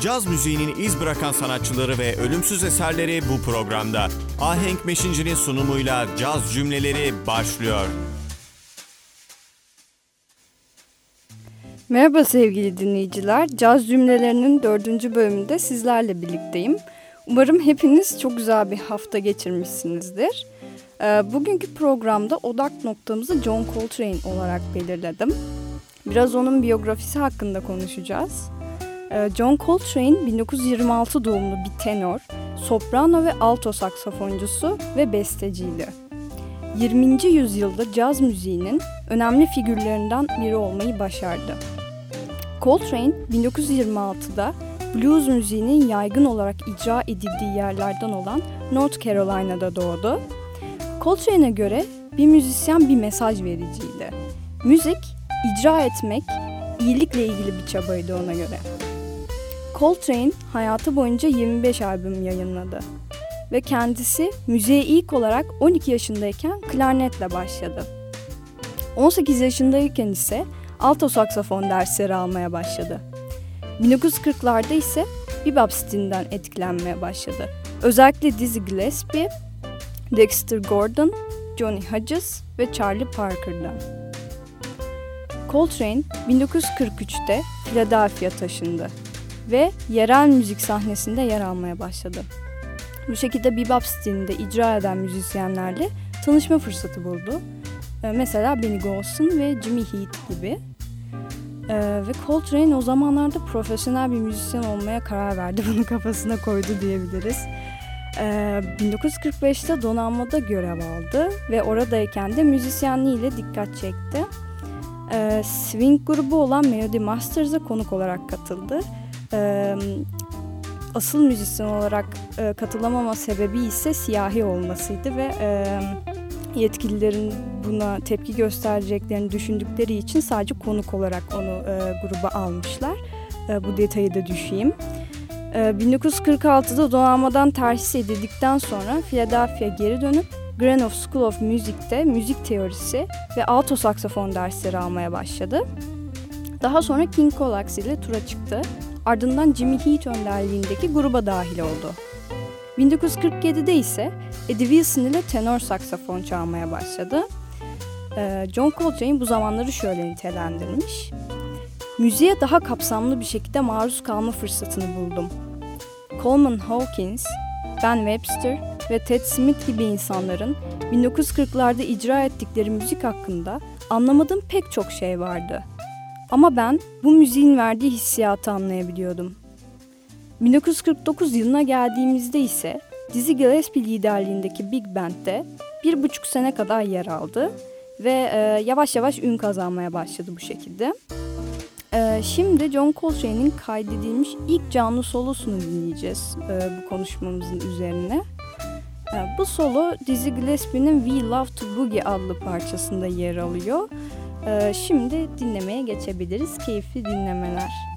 Caz müziğinin iz bırakan sanatçıları ve ölümsüz eserleri bu programda. Ahenk Meşinci'nin sunumuyla caz cümleleri başlıyor. Merhaba sevgili dinleyiciler. Caz cümlelerinin dördüncü bölümünde sizlerle birlikteyim. Umarım hepiniz çok güzel bir hafta geçirmişsinizdir. Ee, bugünkü programda odak noktamızı John Coltrane olarak belirledim. Biraz onun biyografisi hakkında konuşacağız. Ee, John Coltrane 1926 doğumlu bir tenor, soprano ve alto saksafoncusu ve besteciydi. 20. yüzyılda caz müziğinin önemli figürlerinden biri olmayı başardı. Coltrane 1926'da blues müziğinin yaygın olarak icra edildiği yerlerden olan North Carolina'da doğdu. Coltrane'e göre bir müzisyen bir mesaj vericiydi. Müzik, icra etmek, iyilikle ilgili bir çabaydı ona göre. Coltrane hayatı boyunca 25 albüm yayınladı ve kendisi müziğe ilk olarak 12 yaşındayken klarnetle başladı. 18 yaşındayken ise alto saksafon dersleri almaya başladı. 1940'larda ise bebop stilinden etkilenmeye başladı. Özellikle Dizzy Gillespie, Dexter Gordon, Johnny Hodges ve Charlie Parker'dan. Coltrane 1943'te Philadelphia taşındı ve yerel müzik sahnesinde yer almaya başladı. Bu şekilde bebop stilinde icra eden müzisyenlerle tanışma fırsatı buldu. Ee, mesela Benny Golson ve Jimmy Heath gibi. Ee, ve Coltrane o zamanlarda profesyonel bir müzisyen olmaya karar verdi. Bunu kafasına koydu diyebiliriz. Ee, 1945'te donanmada görev aldı ve oradayken de müzisyenliğiyle dikkat çekti. Ee, swing grubu olan Melody Masters'a konuk olarak katıldı. Ee, asıl müzisyen olarak e, katılamama sebebi ise siyahi olmasıydı ve e, yetkililerin buna tepki göstereceklerini düşündükleri için sadece konuk olarak onu e, gruba almışlar. E, bu detayı da düşeyim. E, 1946'da donanmadan terhis edildikten sonra Philadelphia geri dönüp Grenoble School of Music'te müzik teorisi ve alto saksafon dersleri almaya başladı. Daha sonra King Colax ile tura çıktı. Ardından Jimmy Heath önderliğindeki gruba dahil oldu. 1947'de ise Eddie Wilson ile tenor saksafon çalmaya başladı. Ee, John Coltrane bu zamanları şöyle nitelendirmiş. Müziğe daha kapsamlı bir şekilde maruz kalma fırsatını buldum. Coleman Hawkins, Ben Webster ve Ted Smith gibi insanların 1940'larda icra ettikleri müzik hakkında anlamadığım pek çok şey vardı. Ama ben bu müziğin verdiği hissiyatı anlayabiliyordum. 1949 yılına geldiğimizde ise Dizzy Gillespie liderliğindeki Big Band'de bir buçuk sene kadar yer aldı ve e, yavaş yavaş ün kazanmaya başladı bu şekilde. E, şimdi John Coltrane'in kaydedilmiş ilk canlı solosunu dinleyeceğiz e, bu konuşmamızın üzerine. E, bu solo Dizzy Gillespie'nin We Love to Boogie adlı parçasında yer alıyor. E, şimdi dinlemeye geçebiliriz. Keyifli dinlemeler.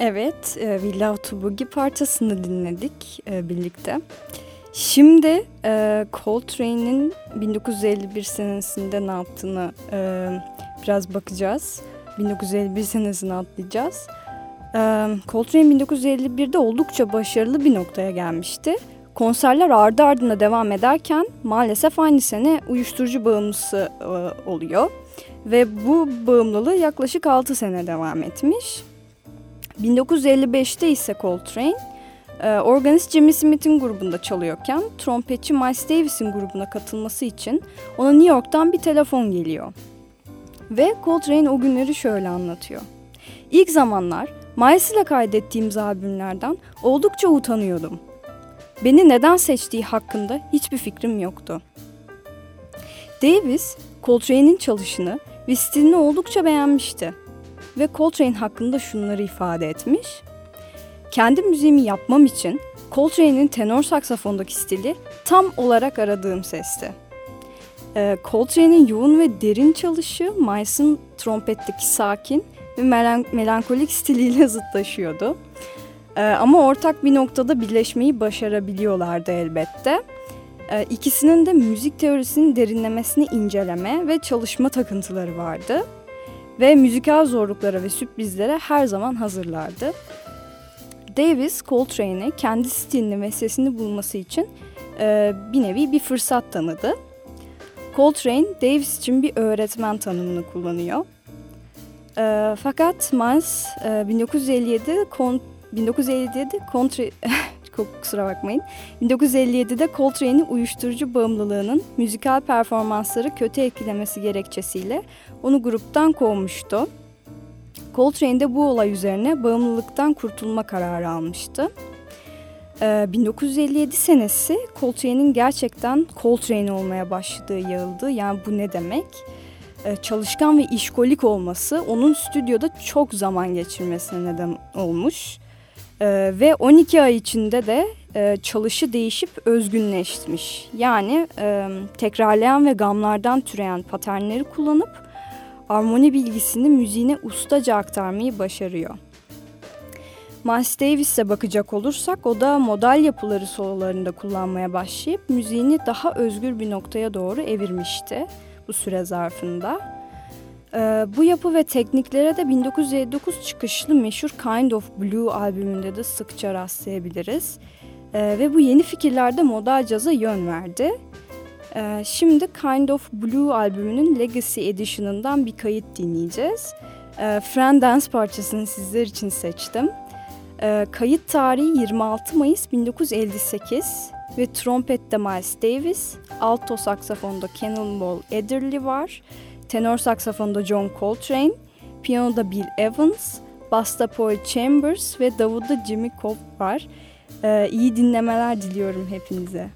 Evet, e, Otobugi parçasını dinledik e, birlikte. Şimdi e, Coltrane'in 1951 senesinde ne yaptığını e, biraz bakacağız. 1951 senesini atlayacağız. E, Coltrane 1951'de oldukça başarılı bir noktaya gelmişti. Konserler ardı ardına devam ederken maalesef aynı sene uyuşturucu bağımlısı e, oluyor. Ve bu bağımlılığı yaklaşık 6 sene devam etmiş. 1955'te ise Coltrane e, organist Jimmy Smith'in grubunda çalıyorken trompetçi Miles Davis'in grubuna katılması için ona New York'tan bir telefon geliyor. Ve Coltrane o günleri şöyle anlatıyor. İlk zamanlar Miles ile kaydettiğimiz albümlerden oldukça utanıyordum. Beni neden seçtiği hakkında hiçbir fikrim yoktu. Davis, Coltrane'in çalışını ve stilini oldukça beğenmişti ve Coltrane hakkında şunları ifade etmiş. Kendi müziğimi yapmam için Coltrane'in tenor saksafondaki stili tam olarak aradığım sesti. Ee, Coltrane'in yoğun ve derin çalışı Miles'ın trompetteki sakin ve melan melankolik stiliyle zıtlaşıyordu. Ee, ama ortak bir noktada birleşmeyi başarabiliyorlardı elbette. Ee, ikisinin de müzik teorisinin derinlemesini inceleme ve çalışma takıntıları vardı ve müzikal zorluklara ve sürprizlere her zaman hazırlardı. Davis, Coltrane'e kendi stilini ve sesini bulması için e, bir nevi bir fırsat tanıdı. Coltrane, Davis için bir öğretmen tanımını kullanıyor. E, fakat Miles e, 1957 kon, 1957 kontra kusura bakmayın. 1957'de Coltrane'in uyuşturucu bağımlılığının müzikal performansları kötü etkilemesi gerekçesiyle onu gruptan kovmuştu. Coltrane de bu olay üzerine bağımlılıktan kurtulma kararı almıştı. Ee, 1957 senesi Coltrane'in gerçekten Coltrane olmaya başladığı yıldı. Yani bu ne demek? Ee, çalışkan ve işkolik olması onun stüdyoda çok zaman geçirmesine neden olmuş. Ee, ve 12 ay içinde de e, çalışı değişip özgünleşmiş. Yani e, tekrarlayan ve gamlardan türeyen paternleri kullanıp armoni bilgisini müziğine ustaca aktarmayı başarıyor. Miles Davis'e bakacak olursak o da modal yapıları sololarında kullanmaya başlayıp müziğini daha özgür bir noktaya doğru evirmişti bu süre zarfında. Ee, bu yapı ve tekniklere de 1959 çıkışlı meşhur Kind of Blue albümünde de sıkça rastlayabiliriz. Ee, ve bu yeni fikirlerde modal caza yön verdi. Ee, şimdi Kind of Blue albümünün Legacy Edition'ından bir kayıt dinleyeceğiz. Friend Dance parçasını sizler için seçtim. Kayıt tarihi 26 Mayıs 1958 ve trompette Miles Davis, alto saksafonda Cannonball Adderley var tenor saksafonda John Coltrane, piyanoda Bill Evans, basta Paul Chambers ve davulda Jimmy Cobb var. Ee, iyi dinlemeler diliyorum hepinize.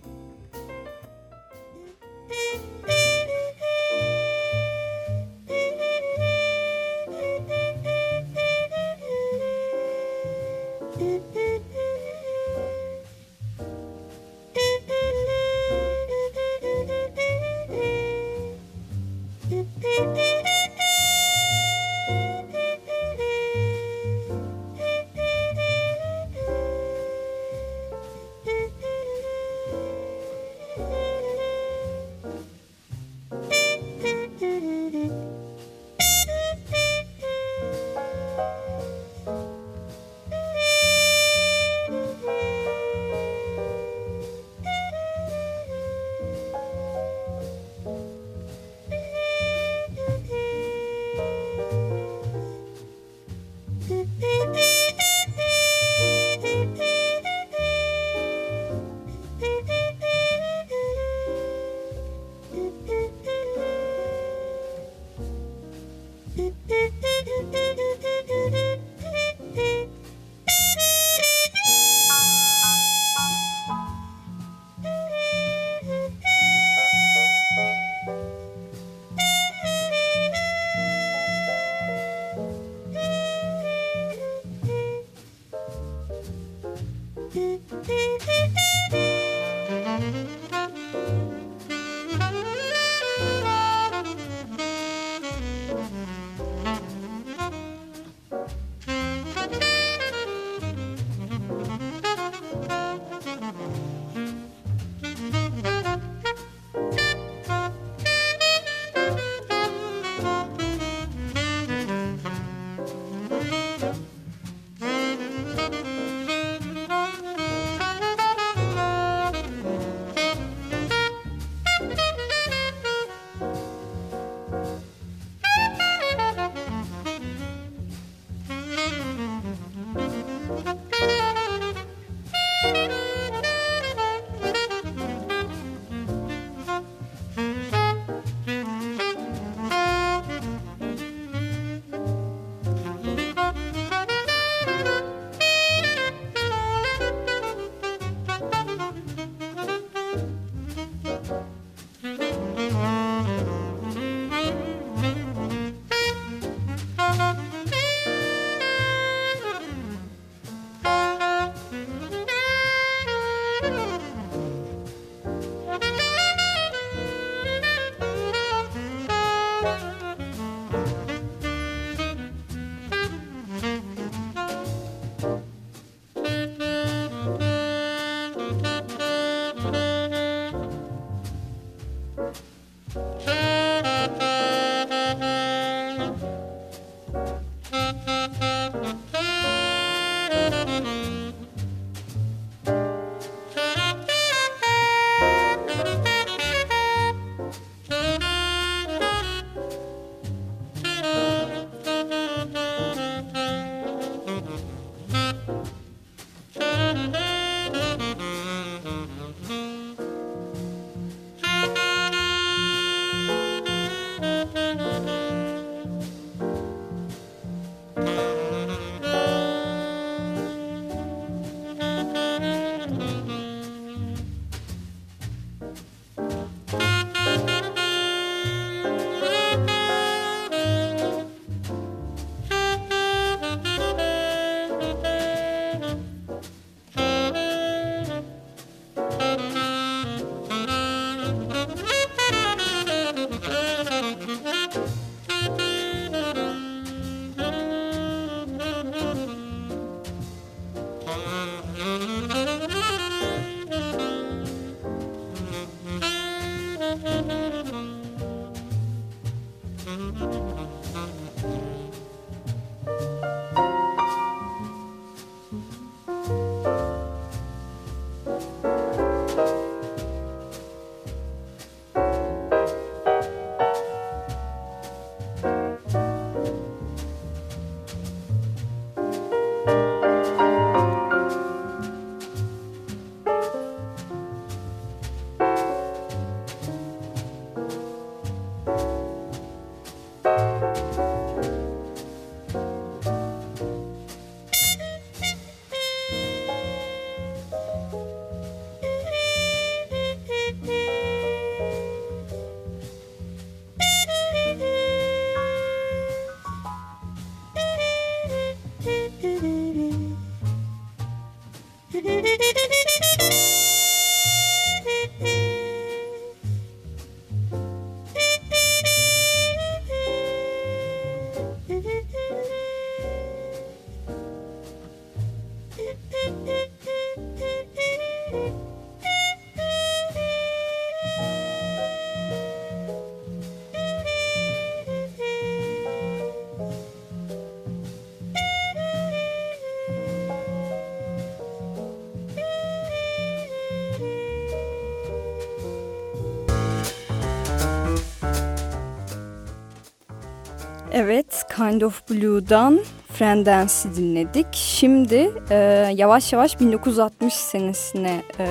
Kind of Blue'dan Friend Dance'i dinledik. Şimdi e, yavaş yavaş 1960 senesine e,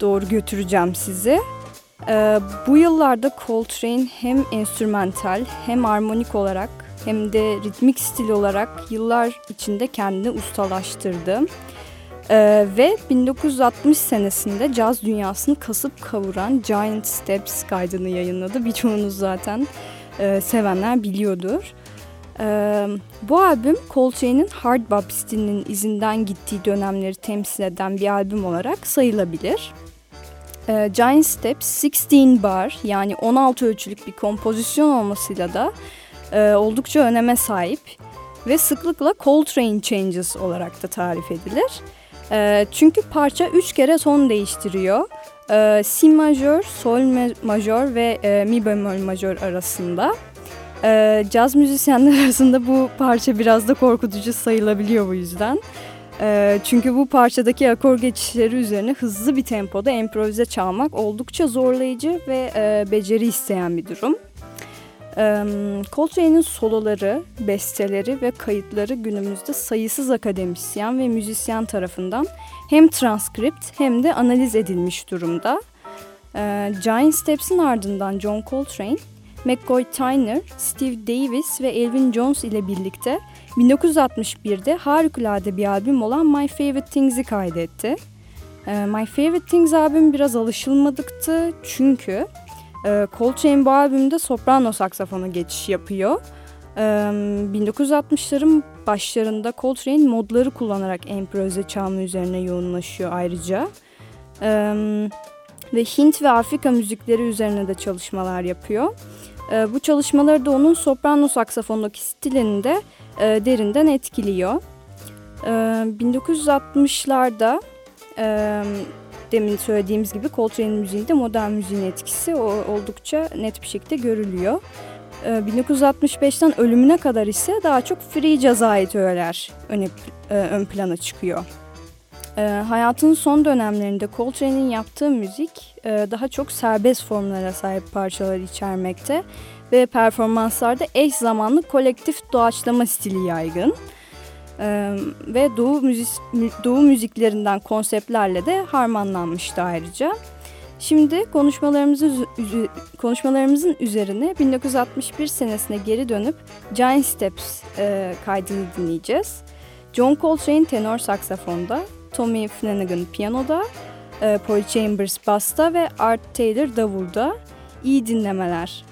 doğru götüreceğim sizi. E, bu yıllarda Coltrane hem enstrümantal hem armonik olarak hem de ritmik stil olarak yıllar içinde kendini ustalaştırdı. Ee, ve 1960 senesinde caz dünyasını kasıp kavuran Giant Steps kaydını yayınladı. Birçoğunuz zaten e, sevenler biliyordur. E, bu albüm Coltrane'in hard bop stilinin izinden gittiği dönemleri temsil eden bir albüm olarak sayılabilir. E, Giant Steps 16 bar yani 16 ölçülük bir kompozisyon olmasıyla da e, oldukça öneme sahip ve sıklıkla Coltrane Changes olarak da tarif edilir. E, çünkü parça 3 kere ton değiştiriyor e, si majör, sol majör ve e, mi bemol majör arasında. E, caz müzisyenler arasında bu parça biraz da korkutucu sayılabiliyor bu yüzden. E, çünkü bu parçadaki akor geçişleri üzerine hızlı bir tempoda improvize çalmak oldukça zorlayıcı ve e, beceri isteyen bir durum. Coltrane'in soloları, besteleri ve kayıtları günümüzde sayısız akademisyen ve müzisyen tarafından hem transkript hem de analiz edilmiş durumda. Giant Steps'in ardından John Coltrane, McCoy Tyner, Steve Davis ve Elvin Jones ile birlikte 1961'de harikulade bir albüm olan My Favorite Things'i kaydetti. My Favorite Things albüm biraz alışılmadıktı çünkü e, Coltrane bu albümde soprano saksafonu geçiş yapıyor. 1960'ların başlarında Coltrane modları kullanarak improvize çalma üzerine yoğunlaşıyor ayrıca. ve Hint ve Afrika müzikleri üzerine de çalışmalar yapıyor. bu çalışmaları da onun soprano saksafonundaki stilini de derinden etkiliyor. 1960'larda demin söylediğimiz gibi Coltrane'in müziğinde modern müziğin etkisi oldukça net bir şekilde görülüyor. 1965'ten ee, ölümüne kadar ise daha çok free öğeler öne, e, ön plana çıkıyor. Ee, hayatının son dönemlerinde Coltrane'in yaptığı müzik e, daha çok serbest formlara sahip parçalar içermekte ve performanslarda eş zamanlı kolektif doğaçlama stili yaygın. Ve Doğu, müzik, Doğu müziklerinden konseptlerle de harmanlanmıştı ayrıca. Şimdi konuşmalarımızın, konuşmalarımızın üzerine 1961 senesine geri dönüp Giant Steps e, kaydını dinleyeceğiz. John Coltrane tenor saksafonda, Tommy Flanagan piyanoda, e, Paul Chambers basta ve Art Taylor davulda. İyi dinlemeler.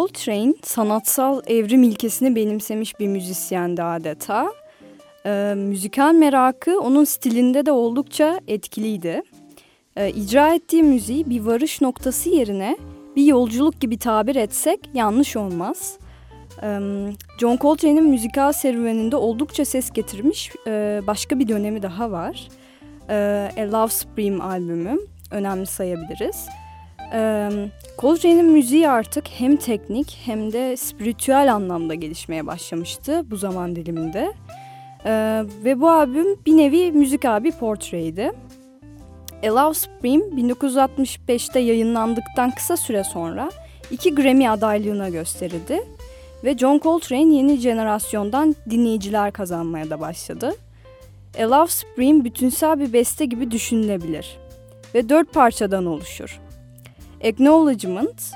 Coltrane sanatsal evrim ilkesini benimsemiş bir müzisyendi adeta. E, müzikal merakı onun stilinde de oldukça etkiliydi. E, icra ettiği müziği bir varış noktası yerine bir yolculuk gibi tabir etsek yanlış olmaz. E, John Coltrane'in müzikal serüveninde oldukça ses getirmiş e, başka bir dönemi daha var. E, A Love Supreme albümü önemli sayabiliriz. E, Coltrane'in müziği artık hem teknik hem de spiritüel anlamda gelişmeye başlamıştı bu zaman diliminde. Ee, ve bu albüm bir nevi müzik abi portreydi. A Love Supreme 1965'te yayınlandıktan kısa süre sonra iki Grammy adaylığına gösterildi. Ve John Coltrane yeni jenerasyondan dinleyiciler kazanmaya da başladı. A Love Supreme bütünsel bir beste gibi düşünülebilir ve dört parçadan oluşur. Acknowledgement,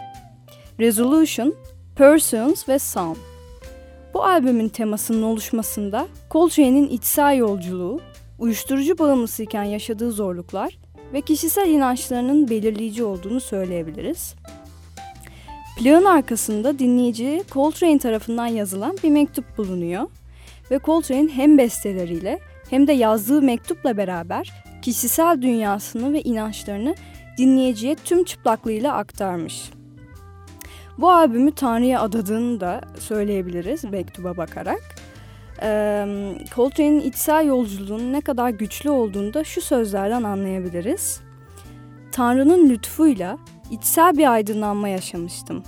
Resolution, Persons ve Sound. Bu albümün temasının oluşmasında Coltrane'in içsel yolculuğu, uyuşturucu bağımlısıyken yaşadığı zorluklar ve kişisel inançlarının belirleyici olduğunu söyleyebiliriz. Plağın arkasında dinleyici Coltrane tarafından yazılan bir mektup bulunuyor ve Coltrane hem besteleriyle hem de yazdığı mektupla beraber kişisel dünyasını ve inançlarını dinleyiciye tüm çıplaklığıyla aktarmış. Bu albümü Tanrı'ya adadığını da söyleyebiliriz mektuba bakarak. Ee, Coltrane'in içsel yolculuğunun ne kadar güçlü olduğunu da şu sözlerden anlayabiliriz. Tanrı'nın lütfuyla içsel bir aydınlanma yaşamıştım.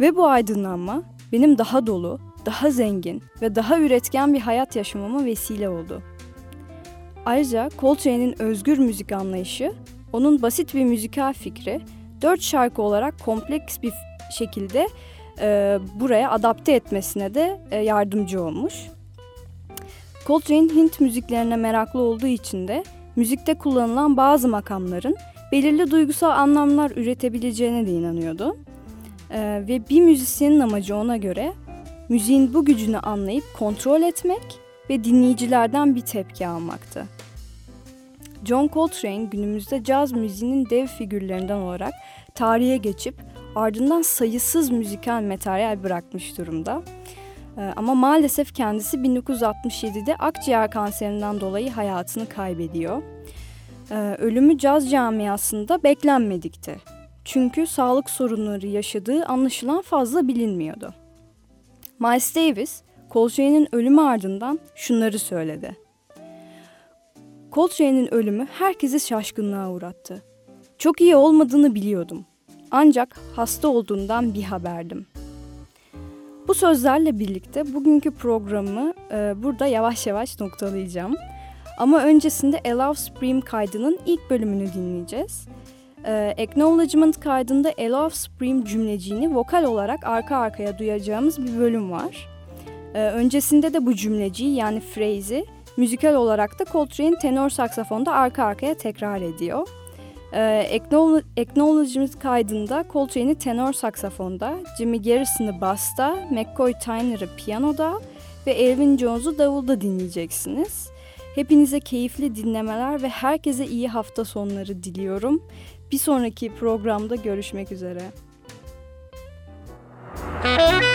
Ve bu aydınlanma benim daha dolu, daha zengin ve daha üretken bir hayat yaşamama vesile oldu. Ayrıca Coltrane'in özgür müzik anlayışı, onun basit bir müzikal fikri, dört şarkı olarak kompleks bir şekilde e, buraya adapte etmesine de e, yardımcı olmuş. Coltrane Hint müziklerine meraklı olduğu için de müzikte kullanılan bazı makamların belirli duygusal anlamlar üretebileceğine de inanıyordu. E, ve bir müzisyenin amacı ona göre müziğin bu gücünü anlayıp kontrol etmek ve dinleyicilerden bir tepki almaktı. John Coltrane günümüzde caz müziğinin dev figürlerinden olarak tarihe geçip ardından sayısız müzikal materyal bırakmış durumda. Ee, ama maalesef kendisi 1967'de akciğer kanserinden dolayı hayatını kaybediyor. Ee, ölümü caz camiasında beklenmedikti. Çünkü sağlık sorunları yaşadığı anlaşılan fazla bilinmiyordu. Miles Davis, Coltrane'in ölümü ardından şunları söyledi. Coltrane'in ölümü herkesi şaşkınlığa uğrattı. Çok iyi olmadığını biliyordum. Ancak hasta olduğundan bir haberdim. Bu sözlerle birlikte bugünkü programı e, burada yavaş yavaş noktalayacağım. Ama öncesinde A Love Supreme kaydının ilk bölümünü dinleyeceğiz. E, Acknowledgement kaydında A Love Supreme cümleciğini vokal olarak arka arkaya duyacağımız bir bölüm var. E, öncesinde de bu cümleciği yani phrase'i müzikal olarak da Coltrane tenor saksafonda arka arkaya tekrar ediyor. Ee, Acknowledgement kaydında Coltrane'i tenor saksafonda, Jimmy Garrison'ı basta, McCoy Tyner'ı piyanoda ve Elvin Jones'u davulda dinleyeceksiniz. Hepinize keyifli dinlemeler ve herkese iyi hafta sonları diliyorum. Bir sonraki programda görüşmek üzere. love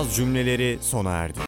Caz cümleleri sona erdi.